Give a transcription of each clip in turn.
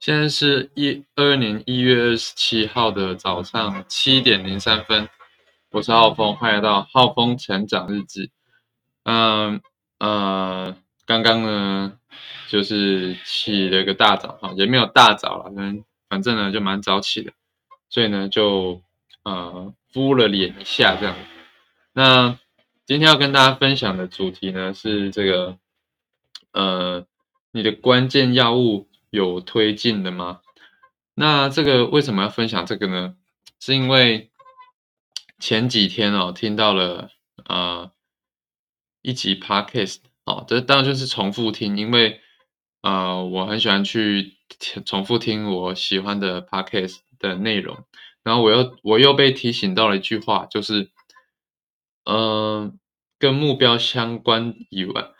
现在是一二年一月二十七号的早上七点零三分，我是浩峰，欢迎来到浩峰成长日记。嗯呃，刚刚呢就是起了个大早哈，也没有大早了，反反正呢就蛮早起的，所以呢就呃敷了脸一下这样。那今天要跟大家分享的主题呢是这个呃你的关键药物。有推进的吗？那这个为什么要分享这个呢？是因为前几天哦听到了啊一集 podcast 哦，这当然就是重复听，因为啊我很喜欢去重复听我喜欢的 podcast 的内容，然后我又我又被提醒到了一句话，就是嗯跟目标相关以外，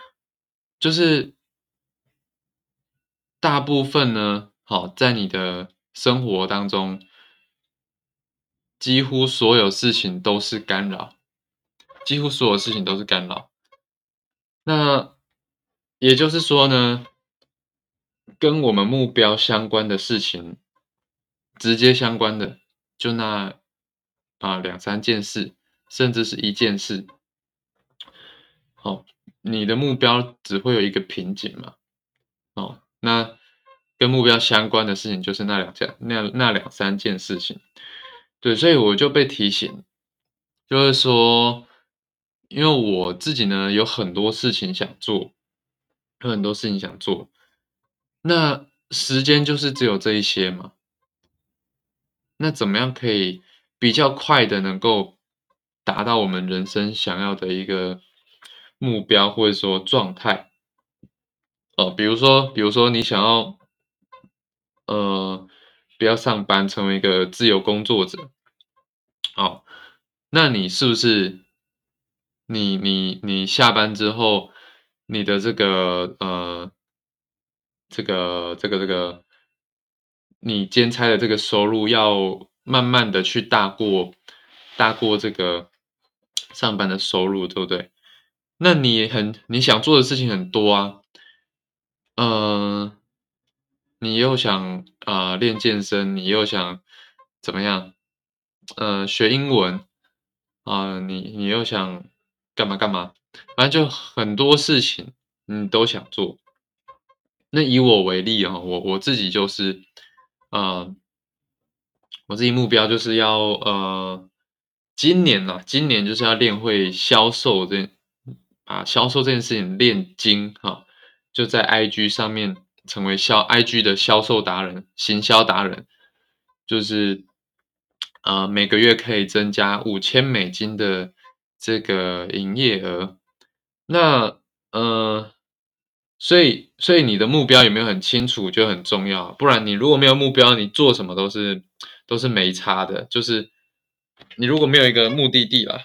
就是。大部分呢，好，在你的生活当中，几乎所有事情都是干扰，几乎所有事情都是干扰。那也就是说呢，跟我们目标相关的事情，直接相关的，就那啊两三件事，甚至是一件事。好，你的目标只会有一个瓶颈嘛？哦。那跟目标相关的事情就是那两件、那那两三件事情，对，所以我就被提醒，就是说，因为我自己呢有很多事情想做，有很多事情想做，那时间就是只有这一些嘛，那怎么样可以比较快的能够达到我们人生想要的一个目标或者说状态？哦，比如说，比如说你想要，呃，不要上班，成为一个自由工作者，哦，那你是不是，你你你下班之后，你的这个呃，这个这个这个，你兼差的这个收入要慢慢的去大过大过这个上班的收入，对不对？那你很你想做的事情很多啊。呃，你又想啊练健身，你又想怎么样？呃，学英文啊，你你又想干嘛干嘛？反正就很多事情你都想做。那以我为例啊，我我自己就是，呃，我自己目标就是要呃，今年呐，今年就是要练会销售这啊，销售这件事情练精哈。就在 IG 上面成为销 IG 的销售达人、行销达人，就是呃每个月可以增加五千美金的这个营业额。那呃，所以所以你的目标有没有很清楚就很重要，不然你如果没有目标，你做什么都是都是没差的。就是你如果没有一个目的地了，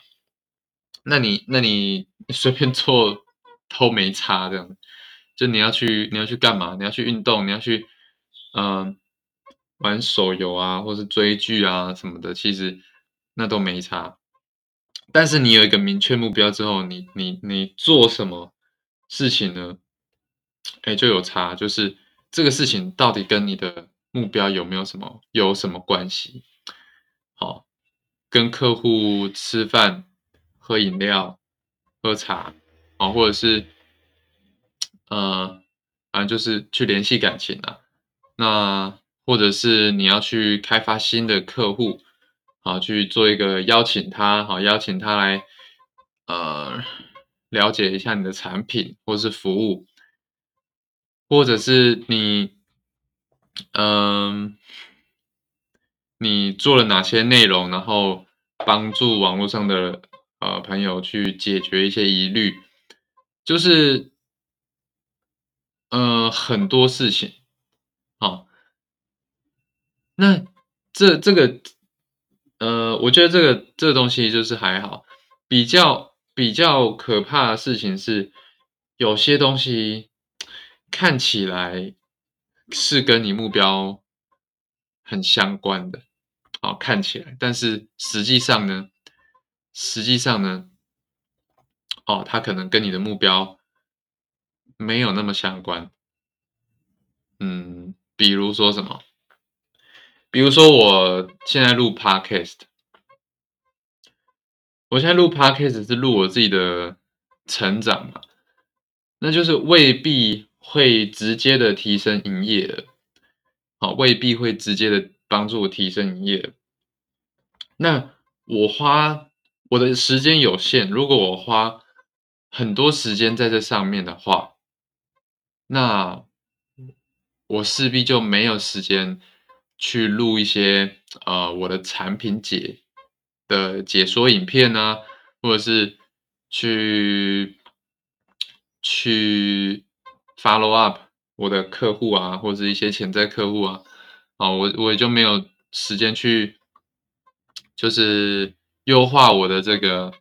那你那你随便做都没差这样。就你要去，你要去干嘛？你要去运动，你要去，嗯，玩手游啊，或是追剧啊什么的，其实那都没差。但是你有一个明确目标之后，你你你做什么事情呢？哎，就有差，就是这个事情到底跟你的目标有没有什么有什么关系？好，跟客户吃饭、喝饮料、喝茶，啊，或者是。呃，反正就是去联系感情啊，那或者是你要去开发新的客户，好去做一个邀请他，好邀请他来，呃，了解一下你的产品或是服务，或者是你，嗯，你做了哪些内容，然后帮助网络上的呃朋友去解决一些疑虑，就是。呃，很多事情，好，那这这个，呃，我觉得这个这个东西就是还好，比较比较可怕的事情是，有些东西看起来是跟你目标很相关的，好看起来，但是实际上呢，实际上呢，哦，它可能跟你的目标。没有那么相关，嗯，比如说什么？比如说我现在录 podcast，我现在录 podcast 是录我自己的成长嘛，那就是未必会直接的提升营业的，好，未必会直接的帮助我提升营业。那我花我的时间有限，如果我花很多时间在这上面的话，那我势必就没有时间去录一些呃我的产品解的解说影片啊，或者是去去 follow up 我的客户啊，或者一些潜在客户啊，啊，我我也就没有时间去。就是优化我的这个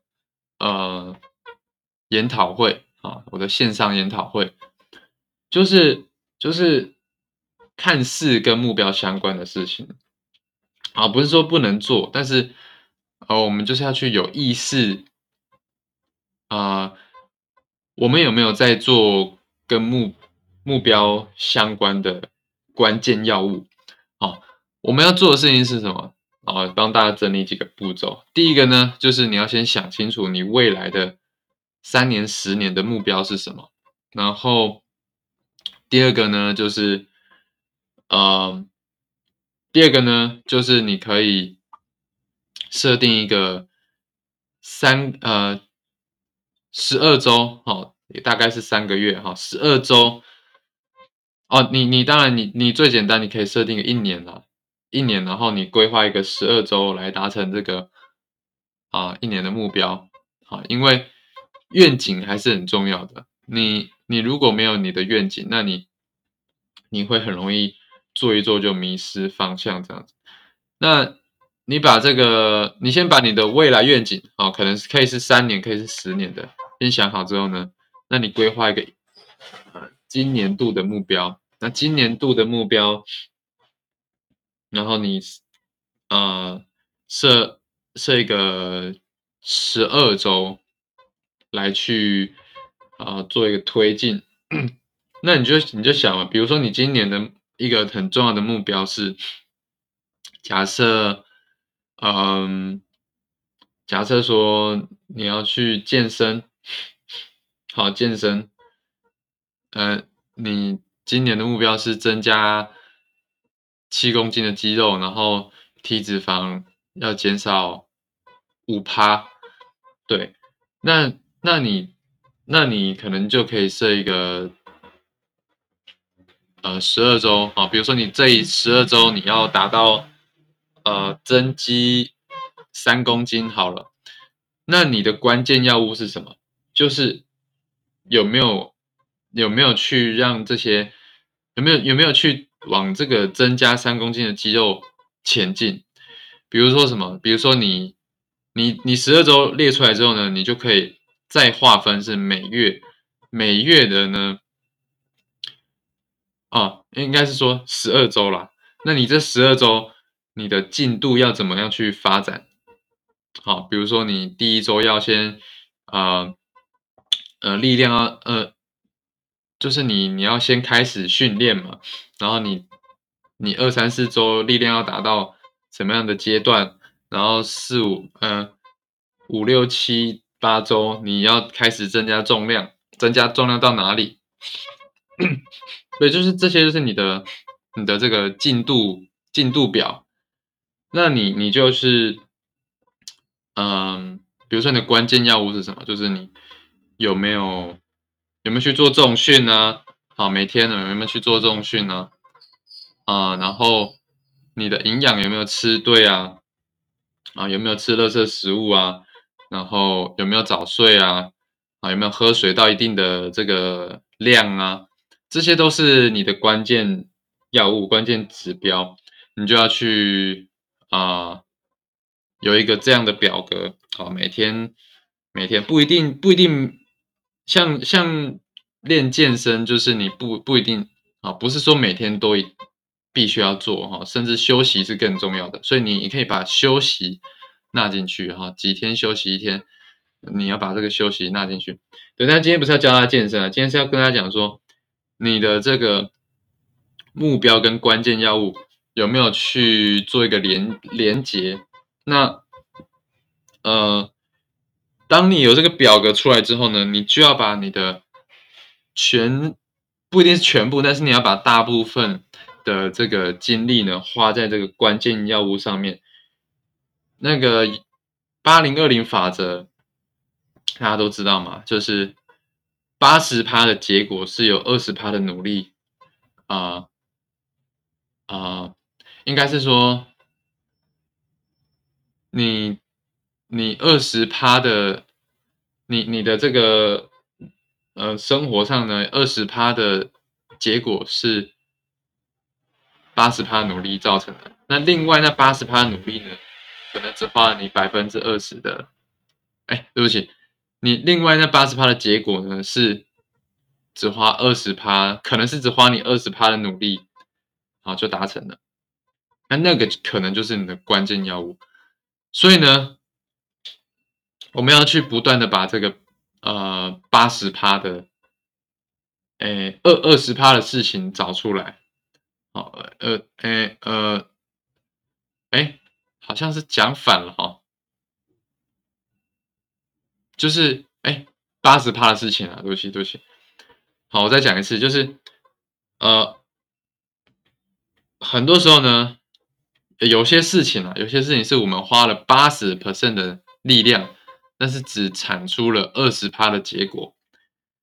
呃研讨会啊，我的线上研讨会，就是就是看似跟目标相关的事情啊，不是说不能做，但是啊，我们就是要去有意识啊，我们有没有在做跟目目标相关的关键药物啊？我们要做的事情是什么？啊，帮大家整理几个步骤。第一个呢，就是你要先想清楚你未来的三年、十年的目标是什么。然后第二个呢，就是呃，第二个呢，就是你可以设定一个三呃十二周，哈，也大概是三个月，哈，十二周。哦，你你当然你你最简单，你可以设定个一年了。一年，然后你规划一个十二周来达成这个啊一年的目标啊，因为愿景还是很重要的。你你如果没有你的愿景，那你你会很容易做一做就迷失方向这样子。那你把这个，你先把你的未来愿景啊，可能是可以是三年，可以是十年的，先想好之后呢，那你规划一个呃今年度的目标。那今年度的目标。然后你，呃，设设一个十二周来去，啊，做一个推进。那你就你就想嘛，比如说你今年的一个很重要的目标是，假设，嗯，假设说你要去健身，好健身，呃，你今年的目标是增加。七公斤的肌肉，然后体脂肪要减少五趴，对，那那你那你可能就可以设一个呃十二周啊，比如说你这十二周你要达到呃增肌三公斤好了，那你的关键药物是什么？就是有没有有没有去让这些有没有有没有去。往这个增加三公斤的肌肉前进，比如说什么？比如说你，你，你十二周列出来之后呢，你就可以再划分是每月，每月的呢，哦，应该是说十二周啦。那你这十二周你的进度要怎么样去发展？好，比如说你第一周要先，呃，呃，力量要，呃。就是你，你要先开始训练嘛，然后你，你二三四周力量要达到什么样的阶段，然后四五，嗯，五六七八周你要开始增加重量，增加重量到哪里？对，就是这些，就是你的，你的这个进度进度表。那你，你就是，嗯，比如说你的关键药物是什么？就是你有没有？有没有去做重训呢？好，每天呢有没有去做重训呢？啊，然后你的营养有没有吃对啊？啊，有没有吃垃圾食物啊？然后有没有早睡啊？啊，有没有喝水到一定的这个量啊？这些都是你的关键药物、关键指标，你就要去啊，有一个这样的表格，啊，每天每天不一定不一定。像像练健身，就是你不不一定啊，不是说每天都必须要做哈，甚至休息是更重要的。所以你你可以把休息纳进去哈，几天休息一天，你要把这个休息纳进去。对，但今天不是要教他健身啊，今天是要跟大家讲说，你的这个目标跟关键药物有没有去做一个连连接？那呃，当你有这个表格出来之后呢，你就要把你的全不一定是全部，但是你要把大部分的这个精力呢花在这个关键药物上面。那个八零二零法则大家都知道嘛，就是八十趴的结果是有二十趴的努力啊啊，应该是说你。你二十趴的，你你的这个呃生活上呢，二十趴的结果是八十趴努力造成的。那另外那八十趴努力呢，可能只花了你百分之二十的，哎，对不起，你另外那八十趴的结果呢，是只花二十趴，可能是只花你二十趴的努力，好就达成了。那那个可能就是你的关键药物。所以呢。我们要去不断的把这个呃八十趴的，哎二二十趴的事情找出来，好呃哎呃，哎好像是讲反了哈，就是哎八十趴的事情啊，对不起对不起，好我再讲一次，就是呃很多时候呢，有些事情啊，有些事情是我们花了八十 percent 的力量。但是只产出了二十趴的结果，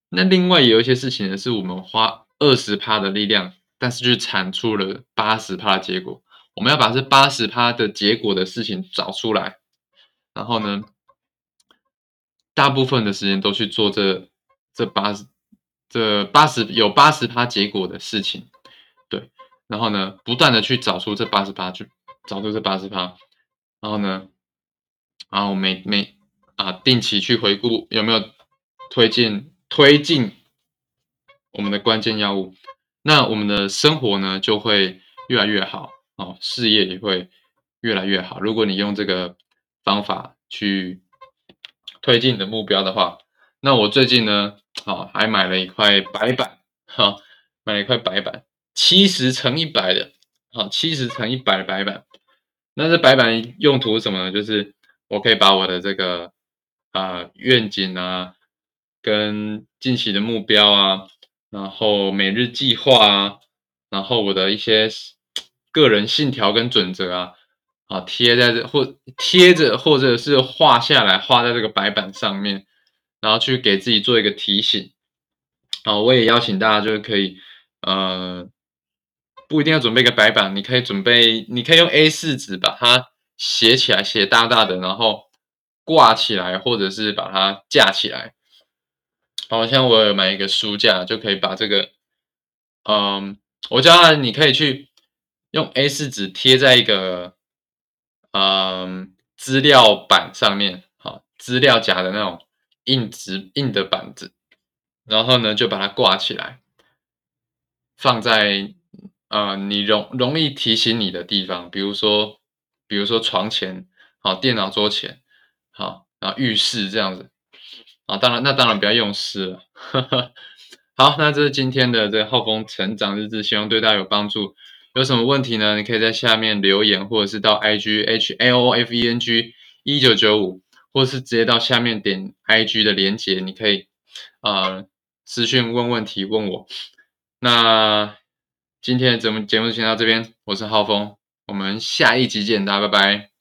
那另外有一些事情呢，是我们花二十趴的力量，但是就产出了八十趴的结果。我们要把这八十趴的结果的事情找出来，然后呢，大部分的时间都去做这这八十这八十有八十趴结果的事情，对，然后呢，不断的去找出这八十趴，去找出这八十趴，然后呢，然后每每。啊，定期去回顾有没有推进推进我们的关键药物，那我们的生活呢就会越来越好哦，事业也会越来越好。如果你用这个方法去推进你的目标的话，那我最近呢，好还买了一块白板，哈，买了一块白板，七十乘一百的，好，七十乘一百的白板。那这白板用途是什么呢？就是我可以把我的这个。啊，愿景啊，跟近期的目标啊，然后每日计划啊，然后我的一些个人信条跟准则啊，啊贴在这或贴着或者是画下来，画在这个白板上面，然后去给自己做一个提醒。啊，我也邀请大家就是可以，呃，不一定要准备一个白板，你可以准备，你可以用 A 四纸把它写起来，写大大的，然后。挂起来，或者是把它架起来。好像我有买一个书架，就可以把这个，嗯，我教他，你可以去用 A 四纸贴在一个，嗯，资料板上面，好，资料夹的那种硬纸硬的板子，然后呢，就把它挂起来，放在呃你容容易提醒你的地方，比如说，比如说床前，好，电脑桌前。好，然后浴室这样子，啊，当然，那当然不要用湿了。好，那这是今天的这个浩峰成长日志，希望对大家有帮助。有什么问题呢？你可以在下面留言，或者是到 I G H A O F E N G 一九九五，或是直接到下面点 I G 的连接，你可以呃私讯问问题问我。那今天的节目节目先到这边，我是浩峰，我们下一集见，大家拜拜。